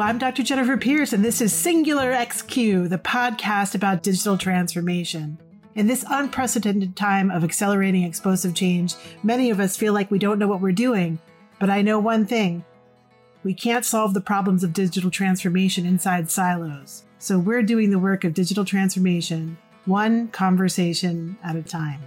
I'm Dr. Jennifer Pierce, and this is Singular XQ, the podcast about digital transformation. In this unprecedented time of accelerating explosive change, many of us feel like we don't know what we're doing. But I know one thing we can't solve the problems of digital transformation inside silos. So we're doing the work of digital transformation, one conversation at a time.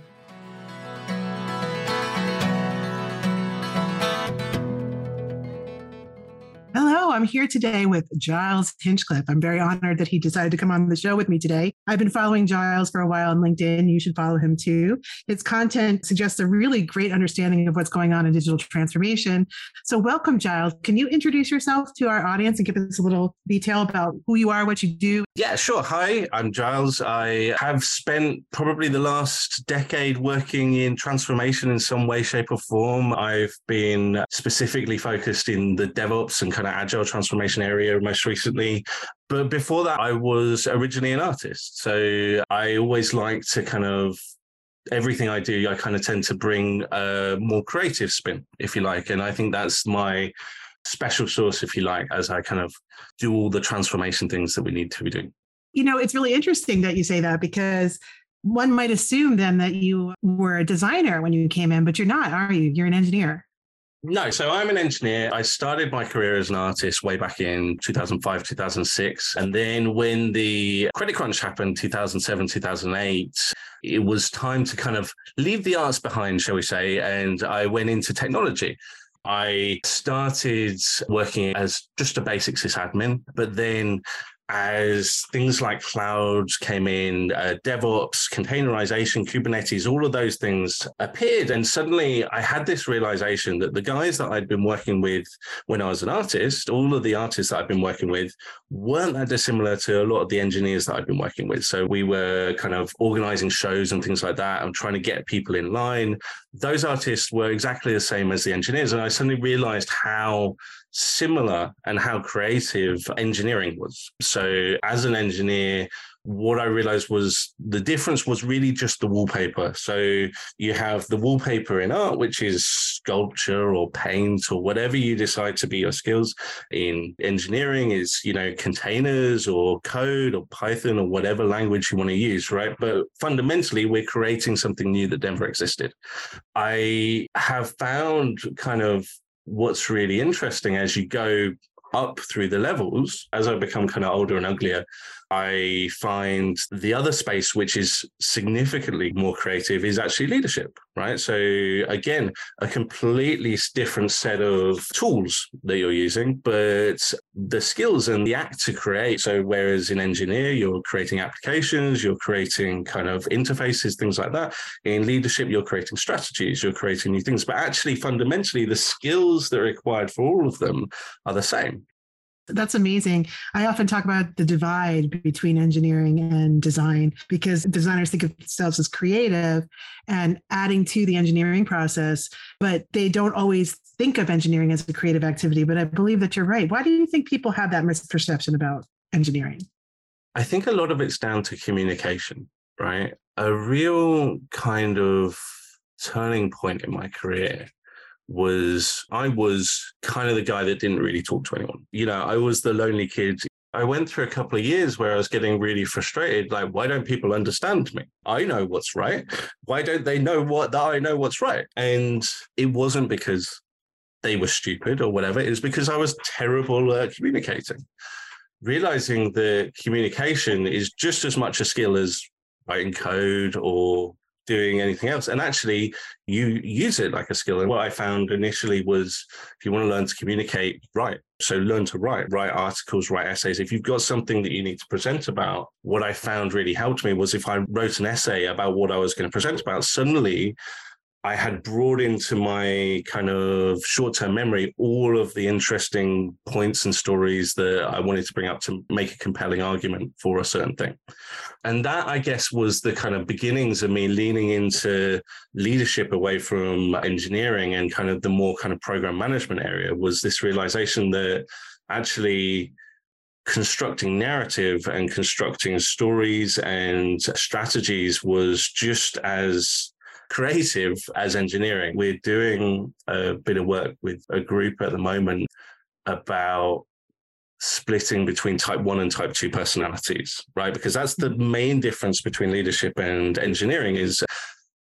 I'm here today with Giles Hinchcliff. I'm very honored that he decided to come on the show with me today. I've been following Giles for a while on LinkedIn. You should follow him too. His content suggests a really great understanding of what's going on in digital transformation. So, welcome, Giles. Can you introduce yourself to our audience and give us a little detail about who you are, what you do? Yeah, sure. Hi, I'm Giles. I have spent probably the last decade working in transformation in some way, shape, or form. I've been specifically focused in the DevOps and kind of agile transformation area most recently. But before that, I was originally an artist. So I always like to kind of everything I do, I kind of tend to bring a more creative spin, if you like. And I think that's my special sauce, if you like, as I kind of do all the transformation things that we need to be doing. You know, it's really interesting that you say that because one might assume then that you were a designer when you came in, but you're not, are you? You're an engineer. No, so I'm an engineer. I started my career as an artist way back in 2005, 2006. And then when the credit crunch happened, 2007, 2008, it was time to kind of leave the arts behind, shall we say. And I went into technology. I started working as just a basic sysadmin, but then as things like clouds came in, uh, DevOps, containerization, Kubernetes, all of those things appeared. And suddenly I had this realization that the guys that I'd been working with when I was an artist, all of the artists that I've been working with weren't that dissimilar to a lot of the engineers that I've been working with. So we were kind of organizing shows and things like that and trying to get people in line. Those artists were exactly the same as the engineers. And I suddenly realized how similar and how creative engineering was. So, as an engineer, what I realized was the difference was really just the wallpaper. So you have the wallpaper in art, which is sculpture or paint or whatever you decide to be your skills. In engineering is, you know, containers or code or Python or whatever language you want to use, right? But fundamentally, we're creating something new that never existed. I have found kind of what's really interesting as you go up through the levels, as I become kind of older and uglier, I find the other space, which is significantly more creative, is actually leadership, right? So, again, a completely different set of tools that you're using, but the skills and the act to create. So, whereas in engineer, you're creating applications, you're creating kind of interfaces, things like that. In leadership, you're creating strategies, you're creating new things. But actually, fundamentally, the skills that are required for all of them are the same. That's amazing. I often talk about the divide between engineering and design because designers think of themselves as creative and adding to the engineering process, but they don't always think of engineering as a creative activity. But I believe that you're right. Why do you think people have that misperception about engineering? I think a lot of it's down to communication, right? A real kind of turning point in my career was I was kind of the guy that didn't really talk to anyone. You know, I was the lonely kid. I went through a couple of years where I was getting really frustrated. Like, why don't people understand me? I know what's right. Why don't they know what that I know what's right? And it wasn't because they were stupid or whatever. It was because I was terrible at communicating. Realizing that communication is just as much a skill as writing code or doing anything else. And actually, you use it like a skill. And what I found initially was if you want to learn to communicate, write. So learn to write, write articles, write essays. If you've got something that you need to present about, what I found really helped me was if I wrote an essay about what I was going to present about, suddenly I had brought into my kind of short term memory all of the interesting points and stories that I wanted to bring up to make a compelling argument for a certain thing. And that, I guess, was the kind of beginnings of me leaning into leadership away from engineering and kind of the more kind of program management area was this realization that actually constructing narrative and constructing stories and strategies was just as creative as engineering. We're doing a bit of work with a group at the moment about splitting between type one and type two personalities, right? Because that's the mm-hmm. main difference between leadership and engineering is,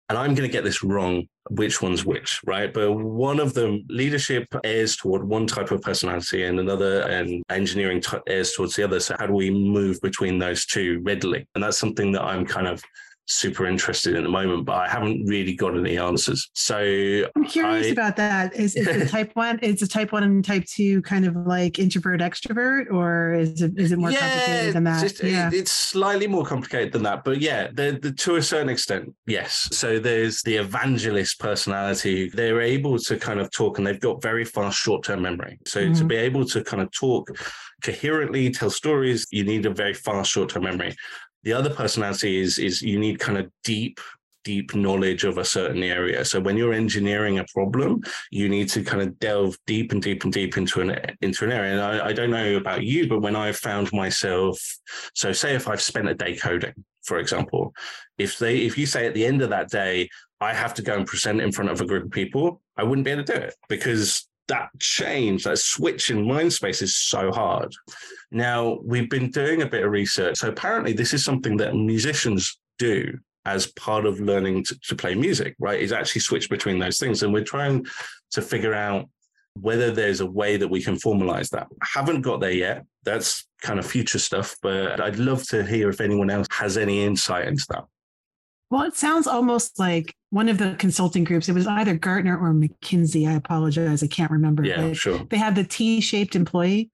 and I'm going to get this wrong, which one's which, right? But one of them, leadership airs toward one type of personality and another, and engineering t- airs towards the other. So how do we move between those two readily? And that's something that I'm kind of super interested in the moment, but I haven't really got any answers. So I'm curious I, about that. Is, is the type one, is the type one and type two kind of like introvert extrovert, or is it is it more yeah, complicated than that? Just, yeah. It, it's slightly more complicated than that, but yeah, the, the, to a certain extent, yes. So there's the evangelist personality. They're able to kind of talk, and they've got very fast short term memory. So mm-hmm. to be able to kind of talk coherently, tell stories, you need a very fast short term memory. The other personality is is you need kind of deep deep knowledge of a certain area. So when you're engineering a problem, you need to kind of delve deep and deep and deep into an into an area. And I, I don't know about you, but when I've found myself, so say if I've spent a day coding, for example, if they if you say at the end of that day, I have to go and present in front of a group of people, I wouldn't be able to do it because that change, that switch in mind space is so hard. Now, we've been doing a bit of research. So apparently, this is something that musicians do as part of learning to, to play music, right? Is actually switch between those things. And we're trying to figure out whether there's a way that we can formalize that. I haven't got there yet. That's kind of future stuff, but I'd love to hear if anyone else has any insight into that. Well, it sounds almost like one of the consulting groups. It was either Gartner or McKinsey. I apologize, I can't remember. Yeah, sure. They had the T-shaped employee,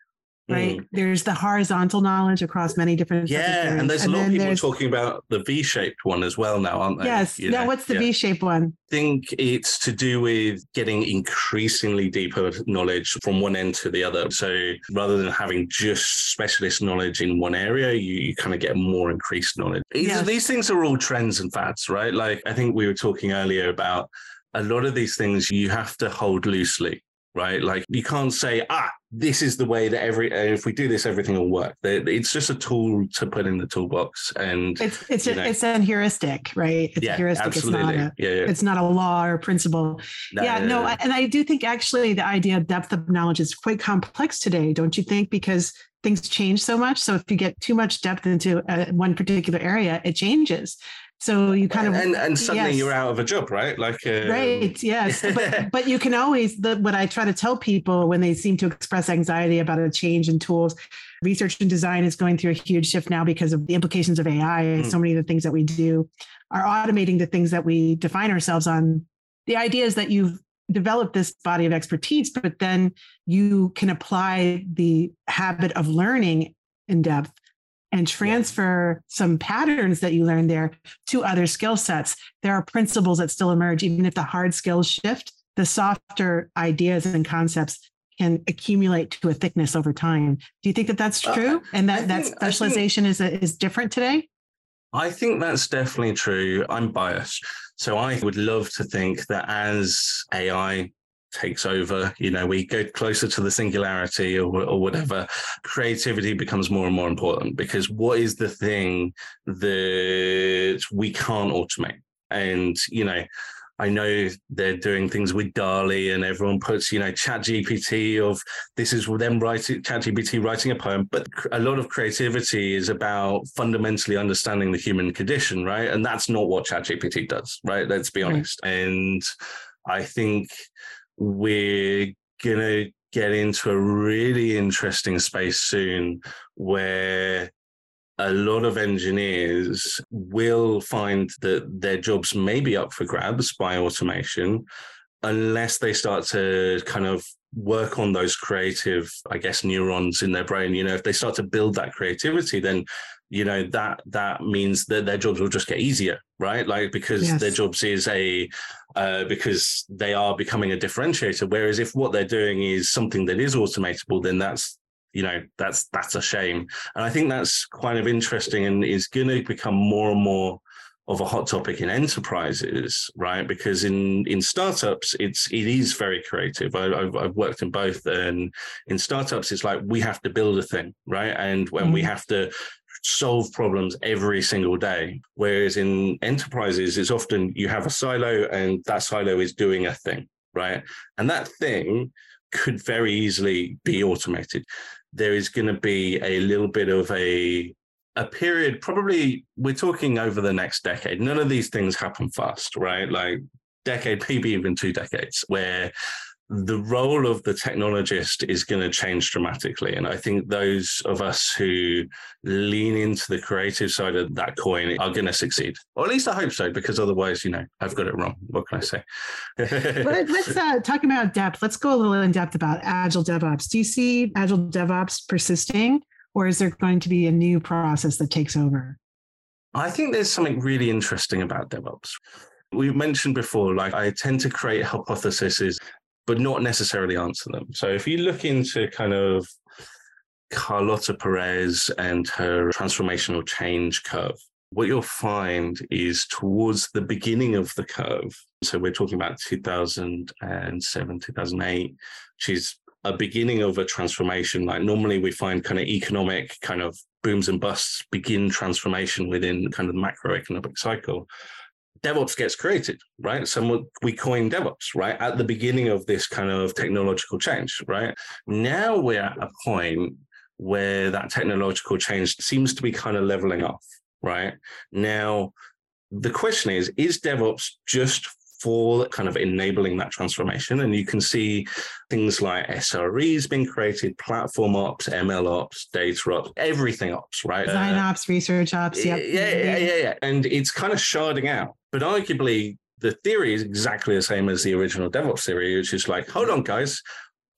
right? Mm. There's the horizontal knowledge across many different. Yeah, and there's and a lot of people talking about the V-shaped one as well now, aren't they? Yes. You now, what's the yeah. V-shaped one? I think it's to do with getting increasingly deeper knowledge from one end to the other. So rather than having just specialist knowledge in one area, you, you kind of get more increased knowledge. Yes. These things are all trends and fads, right? Like I think we were talking earlier about a lot of these things you have to hold loosely right? Like you can't say, ah, this is the way that every if we do this, everything will work. It's just a tool to put in the toolbox, and it's it's a, it's an heuristic, right? It's yeah, a heuristic. Absolutely. It's not a yeah, yeah. it's not a law or principle. No, yeah, no, no, and I do think actually the idea of depth of knowledge is quite complex today, don't you think? Because things change so much. So if you get too much depth into uh, one particular area, it changes. So you kind of and, and suddenly yes. you're out of a job, right? Like uh... right, yes. but but you can always the, what I try to tell people when they seem to express anxiety about a change in tools. Research and design is going through a huge shift now because of the implications of AI. Mm. So many of the things that we do are automating the things that we define ourselves on. The idea is that you've developed this body of expertise, but then you can apply the habit of learning in depth and transfer some patterns that you learned there to other skill sets. There are principles that still emerge, even if the hard skills shift, the softer ideas and concepts can accumulate to a thickness over time. Do you think that that's uh, true? Uh, and that, think, that specialization think, is, a, is different today? I think that's definitely true. I'm biased. So I would love to think that as AI takes over, you know, we go closer to the singularity or, or whatever, creativity becomes more and more important because what is the thing that we can't automate? And, you know, I know they're doing things with DALL-E and everyone puts, you know, chat GPT of this is them writing chat GPT writing a poem, but a lot of creativity is about fundamentally understanding the human condition, right? And that's not what chat GPT does, right? Let's be hmm. honest. Right. And I think we're going to get into a really interesting space soon where a lot of engineers will find that their jobs may be up for grabs by automation unless they start to kind of work on those creative i guess neurons in their brain. You know if they start to build that creativity then you know that that means that their jobs will just get easier right like because yes. their jobs is a uh, because they are becoming a differentiator whereas if what they're doing is something that is automatable then that's you know that's that's a shame and i think that's kind of interesting and is going to become more and more of a hot topic in enterprises, right? Because in in startups, it's it is very creative. I, have I've worked in both, and in startups, it's like we have to build a thing, right? And when mm-hmm. we have to solve problems every single day. Whereas in enterprises, it's often you have a silo and that silo is doing a thing, right? And that thing could very easily be automated. there is going to be a little bit of a a period probably we're talking over the next decade none of these things happen fast right like decade maybe even two decades where the role of the technologist is going to change dramatically. And I think those of us who lean into the creative side of that coin are going to succeed. Or at least I hope so, because otherwise, you know, I've got it wrong. What can I say? let's uh, talk about depth. Let's go a little in depth about Agile DevOps. Do you see Agile DevOps persisting, or is there going to be a new process that takes over? I think there's something really interesting about DevOps. We mentioned before, like I tend to create hypotheses but not necessarily answer them. So if you look into kind of Carlota Perez and her transformational change curve, what you'll find is towards the beginning of the curve. So we're talking about 2007, 2008. She's a beginning of a transformation. Like normally we find kind of economic kind of booms and busts begin transformation within kind of the macroeconomic cycle. DevOps gets created, right? So we coined DevOps, right? At the beginning of this kind of technological change, right? Now we're at a point where that technological change seems to be kind of leveling off, right? Now, the question is, is DevOps just for kind of enabling that transformation. And you can see things like SREs being created, platform ops, ML ops, data ops, everything ops, right? Design uh, ops, research ops. Yep. Yeah, yeah, yeah, yeah. And it's kind of sharding out. But arguably, the theory is exactly the same as the original DevOps theory, which is like, hold on, guys,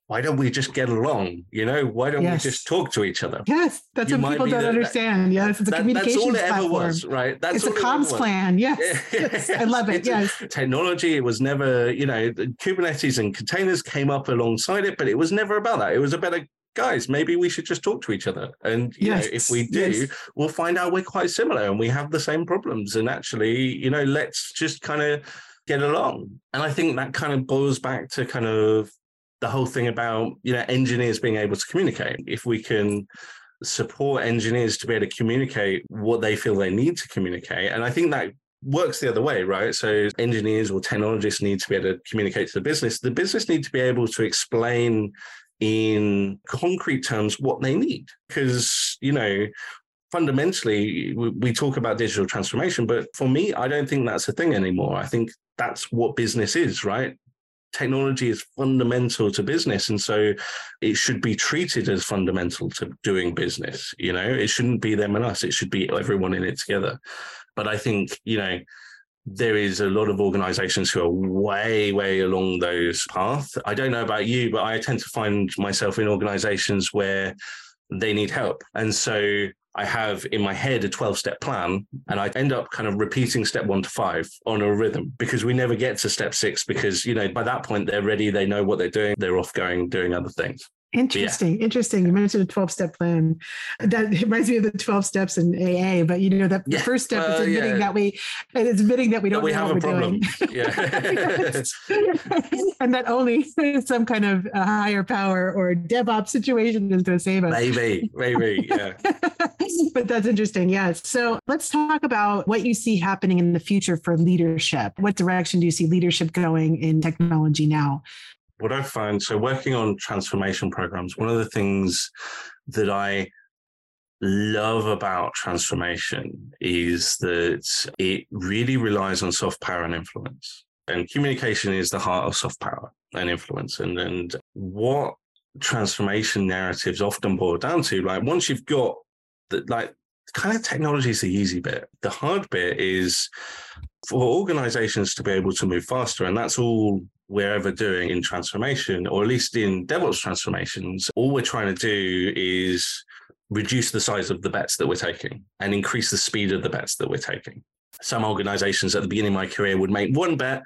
why don't we just get along? You know, why don't yes. we just talk to each other? Yes, that's you what people don't the, understand. Yes, it's a that, communications That's all it platform. ever was, right? That's it's a comms plan. Yes. yes. I love it. yes. Technology, it was never, you know, Kubernetes and containers came up alongside it, but it was never about that. It was about a guys, maybe we should just talk to each other. And you yes, know, if we do, yes. we'll find out we're quite similar and we have the same problems. And actually, you know, let's just kind of get along. And I think that kind of boils back to kind of the whole thing about you know engineers being able to communicate. If we can support engineers to be able to communicate what they feel they need to communicate and i think that works the other way right? So engineers or technologists need to be able to communicate to the business. The business need to be able to explain in concrete terms what they need. Because you know fundamentally we talk about digital transformation but for me i don't think that's a thing anymore. I think that's what business is right technology is fundamental to business and so it should be treated as fundamental to doing business you know? It shouldn't be them and us it should be everyone in it together. But i think you know there is a lot of organizations who are way way along those paths i don't know about you but i tend to find myself in organizations where they need help. And so I have in my head a 12 step plan and I end up kind of repeating step one to five on a rhythm because we never get to step six because, you know, by that point they're ready, they know what they're doing, they're off going, doing other things. Interesting, yeah. interesting. You mentioned a 12 step plan. That reminds me of the 12 steps in AA, but you know, that the first step is admitting yeah. that we, it's admitting that we don't we know have what a we're problem. doing. Yeah. and that only some kind of a higher power or DevOps situation is going to save us. Maybe, maybe, yeah. but that's interesting. Yes. So let's talk about what you see happening in the future for leadership. What direction do you see leadership going in technology now? What I find so working on transformation programs, one of the things that I love about transformation is that it really relies on soft power and influence. And communication is the heart of soft power and influence. And, and what transformation narratives often boil down to, like once you've got the, like kind of technology is the easy bit. The hard bit is for organizations to be able to move faster. And that's all we're ever doing in transformation, or at least in DevOps transformations, all we're trying to do is reduce the size of the bets that we're taking and increase the speed of the bets that we're taking. Some organizations at the beginning of my career would make one bet,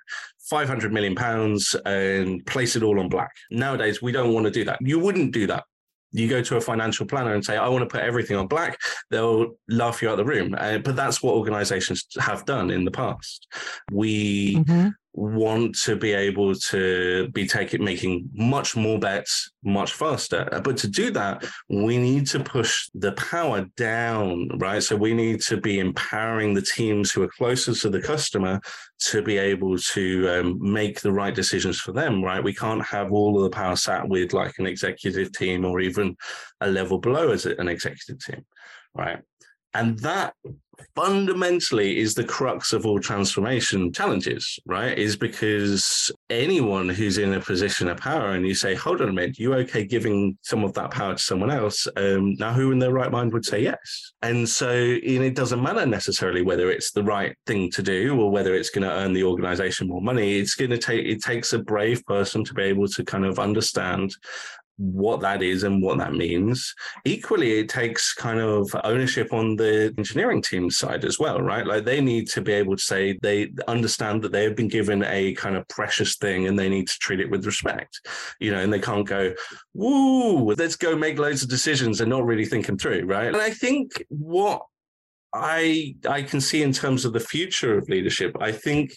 500 million pounds, and place it all on black. Nowadays, we don't want to do that. You wouldn't do that you go to a financial planner and say, I want to put everything on black, they'll laugh you out of the room. Uh, but that's what organizations have done in the past. We mm-hmm. Want to be able to be taking making much more bets much faster. But to do that we need to push the power down right? So we need to be empowering the teams who are closer to the customer to be able to um, make the right decisions for them right? We can't have all of the power sat with like an executive team or even a level below as an executive team right and that fundamentally is the crux of all transformation challenges, right? Is because anyone who's in a position of power and you say, hold on a minute, you okay giving some of that power to someone else? Um, now, who in their right mind would say yes? And so it doesn't matter necessarily whether it's the right thing to do or whether it's going to earn the organization more money. It's going to take, it takes a brave person to be able to kind of understand what that is and what that means. Equally, it takes kind of ownership on the engineering team side as well, right? Like they need to be able to say they understand that they have been given a kind of precious thing and they need to treat it with respect, you know, and they can't go, woo, let's go make loads of decisions and not really think them through, right? And I think what I I can see in terms of the future of leadership, I think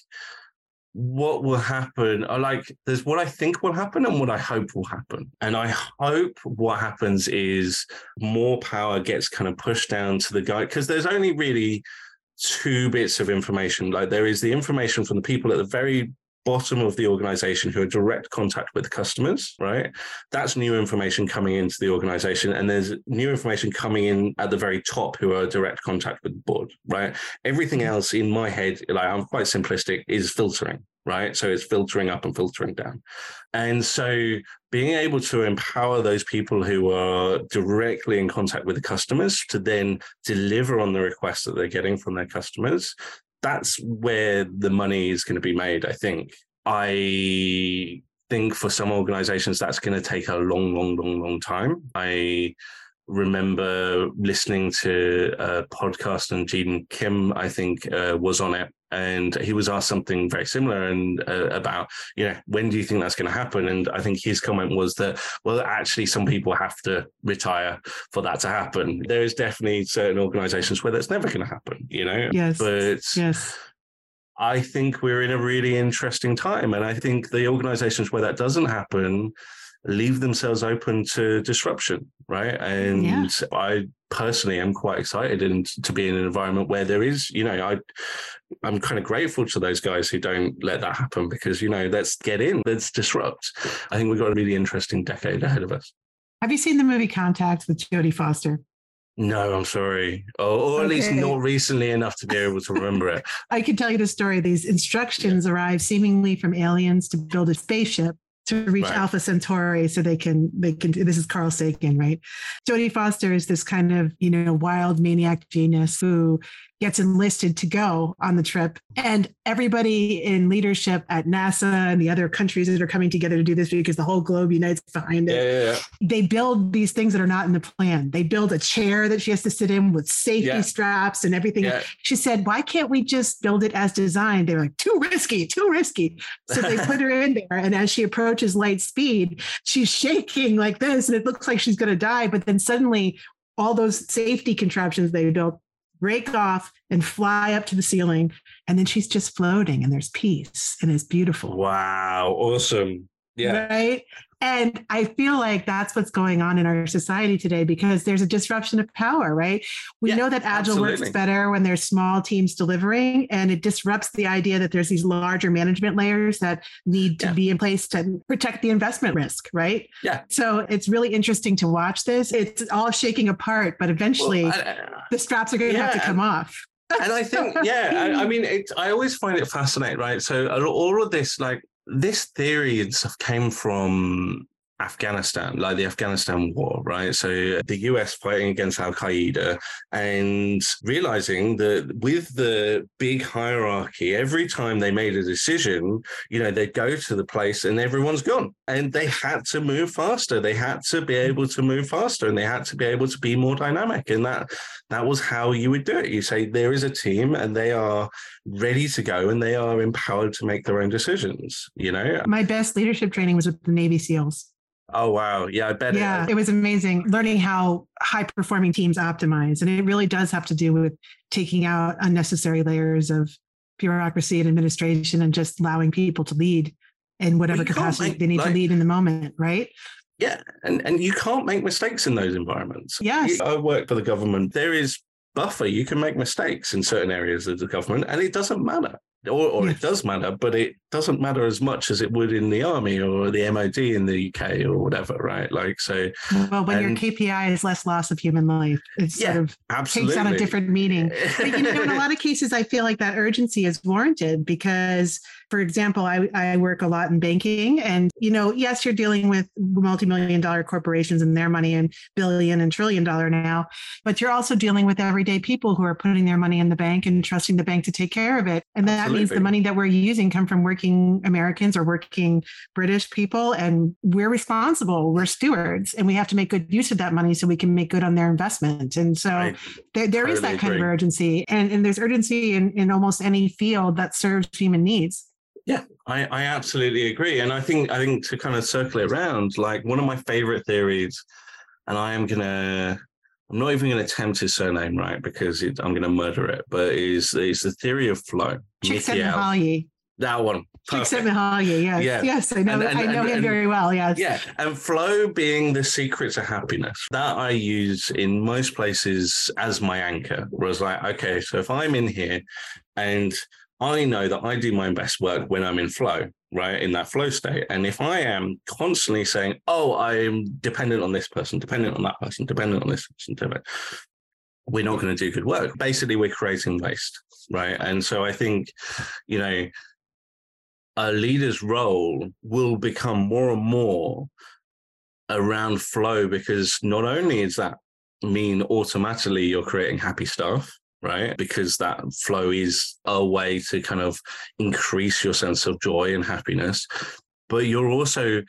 what will happen I like there's what I think will happen and what I hope will happen. And I hope what happens is more power gets kind of pushed down to the guy because there's only really two bits of information. Like there is the information from the people at the very bottom of the organization who are direct contact with customers, right? That's new information coming into the organization. And there's new information coming in at the very top who are direct contact with the board, right? Everything mm-hmm. else in my head, like I'm quite simplistic, is filtering, right? So it's filtering up and filtering down. And so being able to empower those people who are directly in contact with the customers to then deliver on the requests that they're getting from their customers that's where the money is going to be made. I think. I think for some organizations that's going to take a long, long, long, long time. I remember listening to a podcast and Gene Kim, I think, uh, was on it. And he was asked something very similar and uh, about, you know, when do you think that's going to happen? And I think his comment was that, well, actually, some people have to retire for that to happen. There is definitely certain organizations where that's never going to happen, you know? Yes. But yes. I think we're in a really interesting time. And I think the organizations where that doesn't happen, leave themselves open to disruption, right? And yeah. I personally am quite excited and to be in an environment where there is, you know, I I'm kind of grateful to those guys who don't let that happen because, you know, let's get in, let's disrupt. I think we've got a really interesting decade ahead of us. Have you seen the movie Contact with Jodie Foster? No, I'm sorry. Or, or at okay. least not recently enough to be able to remember it. I can tell you the story. These instructions yeah. arrive seemingly from aliens to build a spaceship to reach right. Alpha Centauri so they can they can this is Carl Sagan, right? Jodie Foster is this kind of, you know, wild maniac genius who gets enlisted to go on the trip. And everybody in leadership at NASA and the other countries that are coming together to do this because the whole globe unites behind it. Yeah, yeah, yeah. They build these things that are not in the plan. They build a chair that she has to sit in with safety straps and everything. She said, Why can't we just build it as designed? They're like, Too risky, too risky. So they put her in there. And as she approaches light speed, she's shaking like this and it looks like she's going to die. But then suddenly, all those safety contraptions they built break off and fly up to the ceiling. And then she's just floating and there's peace and it's beautiful. Wow. Awesome. Yeah. Right. And I feel like that's what's going on in our society today because there's a disruption of power, right? We yeah, know that agile absolutely. works better when there's small teams delivering, and it disrupts the idea that there's these larger management layers that need to yeah. be in place to protect the investment risk, right? Yeah. So it's really interesting to watch this. It's all shaking apart, but eventually well, I, the straps are going to yeah, have to come off. and I think, yeah, I, I mean, it, I always find it fascinating, right? So all of this, like, this theory came from Afghanistan, like the Afghanistan war, right? So the US fighting against Al Qaeda and realizing that with the big hierarchy, every time they made a decision, you know, they'd go to the place and everyone's gone. And they had to move faster. They had to be able to move faster and they had to be able to be more dynamic. And that that was how you would do it. You say there is a team and they are ready to go and they are empowered to make their own decisions, you know? My best leadership training was with the Navy SEALs. Oh wow. Yeah, I bet yeah, it, it was amazing learning how high performing teams optimize. And it really does have to do with taking out unnecessary layers of bureaucracy and administration and just allowing people to lead in whatever well, capacity make, they need like, to lead in the moment, right? Yeah, and and you can't make mistakes in those environments. Yes, I work for the government. There is buffer. You can make mistakes in certain areas of the government, and it doesn't matter or, or yes. it does matter, but it doesn't matter as much as it would in the army or the MOD in the UK or whatever, right? Like so. Well, when and, your KPI is less loss of human life, it yeah, sort of absolutely. takes on a different meaning. But you know, in a lot of cases, I feel like that urgency is warranted because for example, I, I work a lot in banking, and you know, yes, you're dealing with multi-million dollar corporations and their money and billion and trillion dollar now, but you're also dealing with everyday people who are putting their money in the bank and trusting the bank to take care of it. And that. Means the money that we're using come from working Americans or working British people, and we're responsible. We're stewards, and we have to make good use of that money so we can make good on their investment. And so I there, there is that kind agree. of urgency, and and there's urgency in in almost any field that serves human needs. Yeah, I, I absolutely agree. And I think I think to kind of circle it around, like one of my favorite theories, and I am gonna I'm not even going to attempt his surname right because it, I'm going to murder it. But is is the theory of flow? Csikszentmihalyi. That one. Csikszentmihalyi. Yes. Yeah. Yes. I know. And, and, I know and, him very well. Yes. Yeah. And flow being the secret to happiness that I use in most places as my anchor. Was like, okay, so if I'm in here and I know that I do my best work when I'm in flow, right? In that flow state. And if I am constantly saying, oh, I'm dependent on this person, dependent on that person, dependent on this person, we're not going to do good work. Basically, we're creating waste, right? And so I think, you know, a leader's role will become more and more around flow because not only is that mean automatically you're creating happy stuff right? Because that flow is a way to kind of increase your sense of joy and happiness. But you're also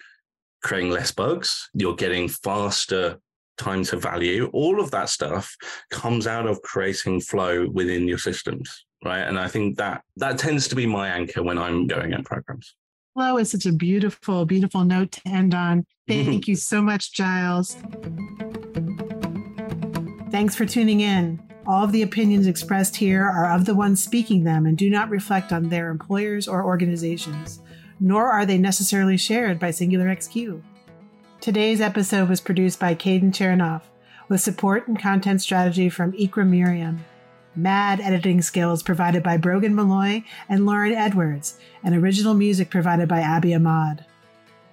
creating less bugs, you're getting faster time to value. All of that stuff comes out of creating flow within your systems, right? And I think that that tends to be my anchor when I'm going at programs. Flow is such a beautiful, beautiful note to end on. Thank you so much, Giles. Thanks for tuning in. All of the opinions expressed here are of the ones speaking them and do not reflect on their employers or organizations, nor are they necessarily shared by Singular XQ. Today's episode was produced by Caden Chernoff, with support and content strategy from Ikra Miriam. Mad editing skills provided by Brogan Malloy and Lauren Edwards, and original music provided by Abby Ahmad.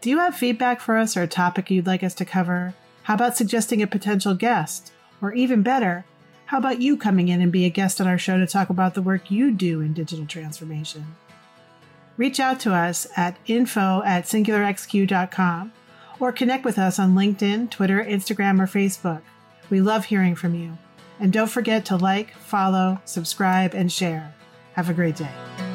Do you have feedback for us or a topic you'd like us to cover? How about suggesting a potential guest? Or even better, how about you coming in and be a guest on our show to talk about the work you do in digital transformation? Reach out to us at info at singularxq.com or connect with us on LinkedIn, Twitter, Instagram, or Facebook. We love hearing from you. And don't forget to like, follow, subscribe, and share. Have a great day.